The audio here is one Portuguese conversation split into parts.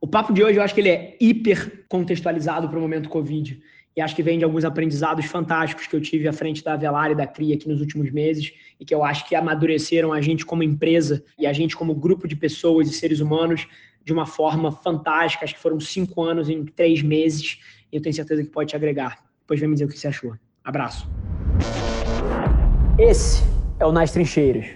O papo de hoje eu acho que ele é hiper contextualizado para o momento Covid. E acho que vem de alguns aprendizados fantásticos que eu tive à frente da Avelar e da CRI aqui nos últimos meses e que eu acho que amadureceram a gente como empresa e a gente como grupo de pessoas e seres humanos de uma forma fantástica. Acho que foram cinco anos em três meses e eu tenho certeza que pode te agregar. Depois vem me dizer o que você achou. Abraço. Esse é o Nas Trincheiras.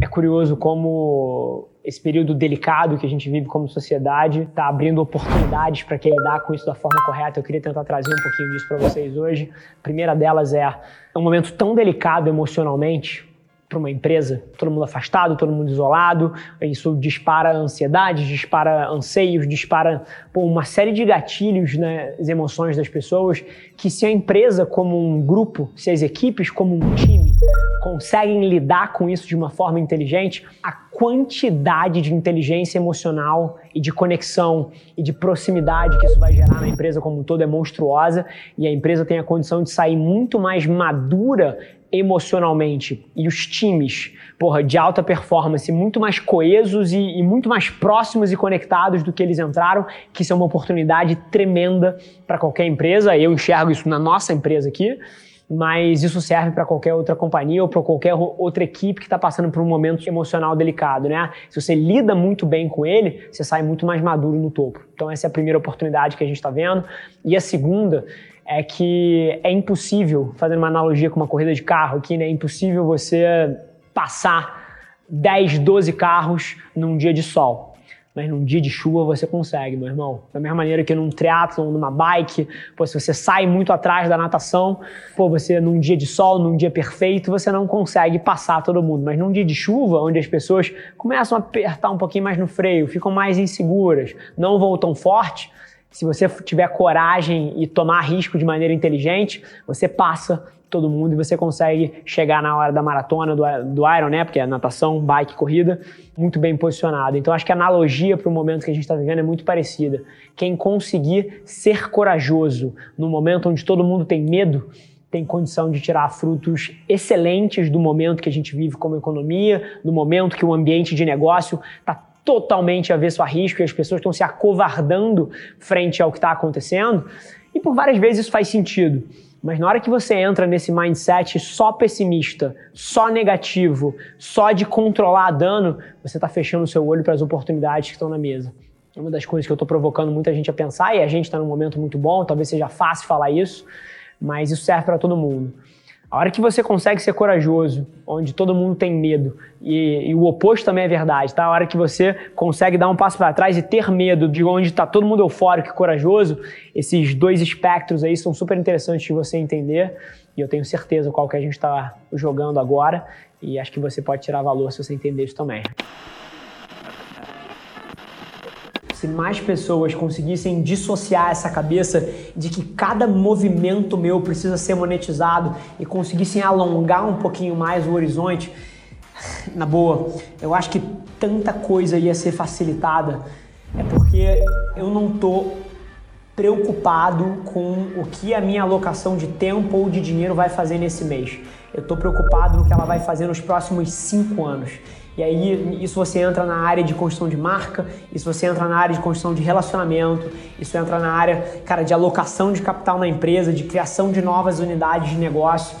É curioso como esse período delicado que a gente vive como sociedade está abrindo oportunidades para quem lidar com isso da forma correta. Eu queria tentar trazer um pouquinho disso para vocês hoje. A primeira delas é, é um momento tão delicado emocionalmente para uma empresa, todo mundo afastado, todo mundo isolado, isso dispara ansiedade, dispara anseios, dispara pô, uma série de gatilhos nas né, emoções das pessoas, que se a empresa como um grupo, se as equipes como um time conseguem lidar com isso de uma forma inteligente, a quantidade de inteligência emocional e de conexão e de proximidade que isso vai gerar na empresa como um todo é monstruosa e a empresa tem a condição de sair muito mais madura emocionalmente e os times, porra, de alta performance muito mais coesos e, e, muito mais próximos e conectados do que eles entraram, que isso é uma oportunidade tremenda para qualquer empresa. Eu enxergo isso na nossa empresa aqui, mas isso serve para qualquer outra companhia ou para qualquer outra equipe que está passando por um momento emocional delicado, né? Se você lida muito bem com ele, você sai muito mais maduro no topo. Então essa é a primeira oportunidade que a gente está vendo. E a segunda é que é impossível, fazendo uma analogia com uma corrida de carro aqui, né? É impossível você passar 10, 12 carros num dia de sol. Mas num dia de chuva você consegue, meu irmão. Da mesma maneira que num triatlon, numa bike, pô, se você sai muito atrás da natação, pô, você num dia de sol, num dia perfeito, você não consegue passar todo mundo. Mas num dia de chuva, onde as pessoas começam a apertar um pouquinho mais no freio, ficam mais inseguras, não vão tão forte, se você tiver coragem e tomar risco de maneira inteligente, você passa todo mundo e você consegue chegar na hora da maratona, do, do Iron, né? Porque é natação, bike, corrida, muito bem posicionado. Então acho que a analogia para o momento que a gente está vivendo é muito parecida. Quem conseguir ser corajoso no momento onde todo mundo tem medo, tem condição de tirar frutos excelentes do momento que a gente vive como economia, do momento que o ambiente de negócio está totalmente avesso a risco e as pessoas estão se acovardando frente ao que está acontecendo. E por várias vezes isso faz sentido. Mas na hora que você entra nesse mindset só pessimista, só negativo, só de controlar dano, você está fechando o seu olho para as oportunidades que estão na mesa. É uma das coisas que eu estou provocando muita gente a pensar, e a gente está num momento muito bom, talvez seja fácil falar isso, mas isso serve para todo mundo. A hora que você consegue ser corajoso, onde todo mundo tem medo, e, e, o oposto também é verdade, tá? A hora que você consegue dar um passo para trás e ter medo de onde está todo mundo eufórico e corajoso, esses dois espectros aí são super interessantes de você entender, e eu tenho certeza qual que a gente está jogando agora, e acho que você pode tirar valor se você entender isso também. Se mais pessoas conseguissem dissociar essa cabeça de que cada movimento meu precisa ser monetizado e conseguissem alongar um pouquinho mais o horizonte, na boa, eu acho que tanta coisa ia ser facilitada. É porque eu não tô preocupado com o que a minha alocação de tempo ou de dinheiro vai fazer nesse mês. Eu estou preocupado no que ela vai fazer nos próximos cinco anos. E aí isso você entra na área de construção de marca, isso você entra na área de construção de relacionamento, isso entra na área, cara, de alocação de capital na empresa, de criação de novas unidades de negócio.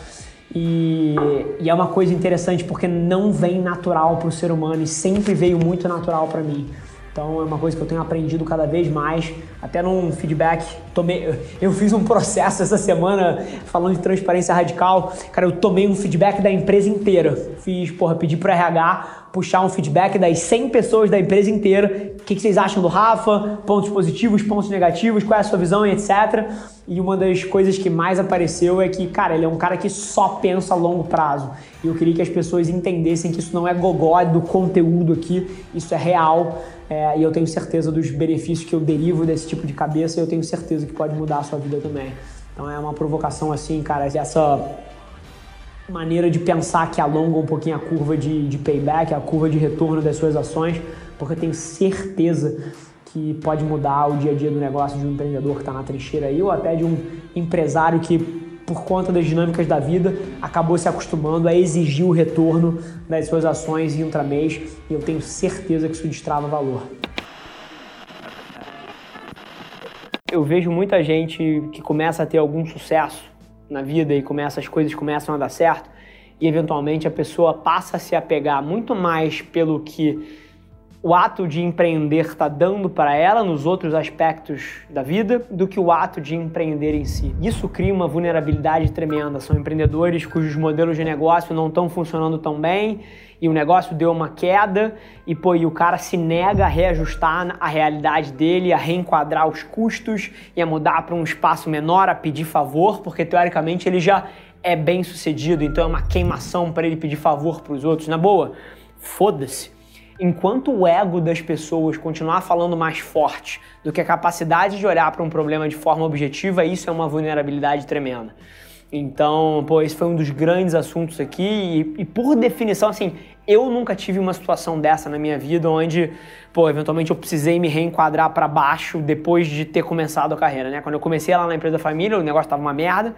E, e é uma coisa interessante porque não vem natural para o ser humano e sempre veio muito natural para mim. Então é uma coisa que eu tenho aprendido cada vez mais, até num feedback. Tomei, eu fiz um processo essa semana falando de transparência radical. Cara, eu tomei um feedback da empresa inteira. Fiz, porra, pedi pro RH puxar um feedback das 100 pessoas da empresa inteira. O que, que vocês acham do Rafa? Pontos positivos, pontos negativos, qual é a sua visão e etc. E uma das coisas que mais apareceu é que, cara, ele é um cara que só pensa a longo prazo. E eu queria que as pessoas entendessem que isso não é gogó do conteúdo aqui, isso é real. É, e eu tenho certeza dos benefícios que eu derivo desse tipo de cabeça e eu tenho certeza que pode mudar a sua vida também. Então é uma provocação assim, cara, essa maneira de pensar que alonga um pouquinho a curva de, de payback, a curva de retorno das suas ações, porque eu tenho certeza que pode mudar o dia a dia do negócio de um empreendedor que está na trincheira aí, ou até de um empresário que, por conta das dinâmicas da vida, acabou se acostumando a exigir o retorno das suas ações em ultramês, e eu tenho certeza que isso destrava valor. Eu vejo muita gente que começa a ter algum sucesso na vida e começa as coisas começam a dar certo e eventualmente a pessoa passa a se apegar muito mais pelo que o ato de empreender está dando para ela nos outros aspectos da vida do que o ato de empreender em si. Isso cria uma vulnerabilidade tremenda. São empreendedores cujos modelos de negócio não estão funcionando tão bem e o negócio deu uma queda e, pô, e o cara se nega a reajustar a realidade dele, a reenquadrar os custos e a mudar para um espaço menor, a pedir favor, porque teoricamente ele já é bem sucedido, então é uma queimação para ele pedir favor para os outros. Na boa, foda-se enquanto o ego das pessoas continuar falando mais forte do que a capacidade de olhar para um problema de forma objetiva, isso é uma vulnerabilidade tremenda. Então, pô, esse foi um dos grandes assuntos aqui e, e, por definição, assim, eu nunca tive uma situação dessa na minha vida onde, pô, eventualmente eu precisei me reenquadrar para baixo depois de ter começado a carreira, né? Quando eu comecei lá na empresa família, o negócio tava uma merda,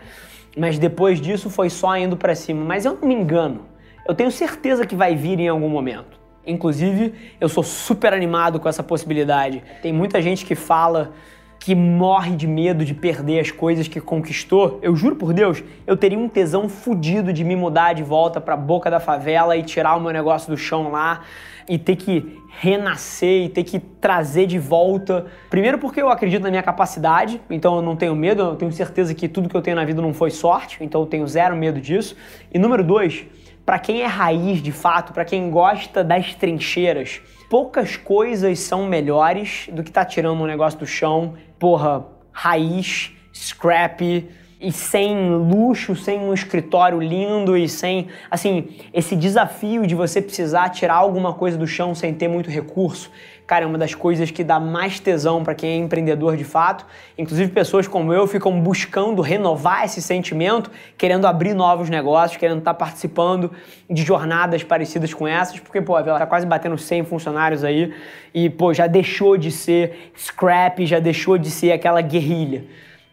mas depois disso foi só indo para cima. Mas eu não me engano, eu tenho certeza que vai vir em algum momento. Inclusive, eu sou super animado com essa possibilidade. Tem muita gente que fala que morre de medo de perder as coisas que conquistou. Eu juro por Deus, eu teria um tesão fudido de me mudar de volta para a boca da favela e tirar o meu negócio do chão lá e ter que renascer e ter que trazer de volta. Primeiro porque eu acredito na minha capacidade, então eu não tenho medo, eu tenho certeza que tudo que eu tenho na vida não foi sorte, então eu tenho zero medo disso. E número dois, para quem é raiz de fato, para quem gosta das trincheiras, poucas coisas são melhores do que tá tirando um negócio do chão, porra, raiz, scrappy, e sem luxo, sem um escritório lindo e sem, assim, esse desafio de você precisar tirar alguma coisa do chão sem ter muito recurso. Cara, é uma das coisas que dá mais tesão para quem é empreendedor de fato. Inclusive, pessoas como eu ficam buscando renovar esse sentimento, querendo abrir novos negócios, querendo estar tá participando de jornadas parecidas com essas, porque, pô, ela tá quase batendo 100 funcionários aí e, pô, já deixou de ser scrap, já deixou de ser aquela guerrilha.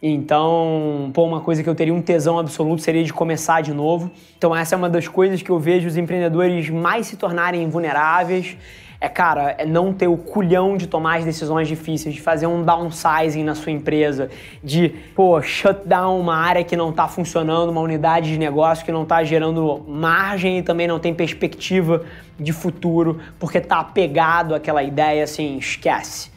Então, pô, uma coisa que eu teria um tesão absoluto seria de começar de novo. Então, essa é uma das coisas que eu vejo os empreendedores mais se tornarem vulneráveis. É, cara, é não ter o culhão de tomar as decisões difíceis, de fazer um downsizing na sua empresa, de, pô, shut down uma área que não está funcionando, uma unidade de negócio que não está gerando margem e também não tem perspectiva de futuro, porque tá apegado àquela ideia assim, esquece.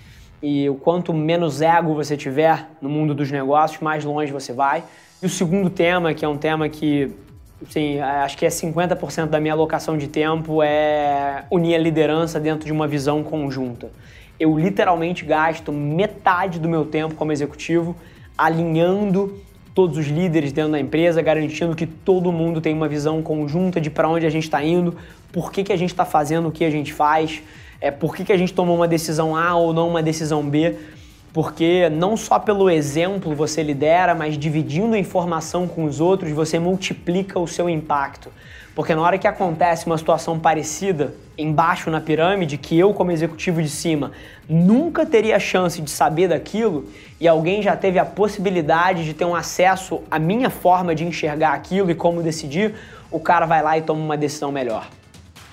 E o quanto menos ego você tiver no mundo dos negócios, mais longe você vai. E o segundo tema, que é um tema que sim, acho que é 50% da minha alocação de tempo é unir a liderança dentro de uma visão conjunta. Eu literalmente gasto metade do meu tempo como executivo alinhando todos os líderes dentro da empresa, garantindo que todo mundo tem uma visão conjunta de para onde a gente está indo, por que, que a gente está fazendo o que a gente faz, é, por que, que a gente tomou uma decisão A ou não uma decisão B, porque não só pelo exemplo você lidera, mas dividindo a informação com os outros, você multiplica o seu impacto. Porque na hora que acontece uma situação parecida embaixo na pirâmide, que eu, como executivo de cima, nunca teria chance de saber daquilo, e alguém já teve a possibilidade de ter um acesso à minha forma de enxergar aquilo e como decidir, o cara vai lá e toma uma decisão melhor.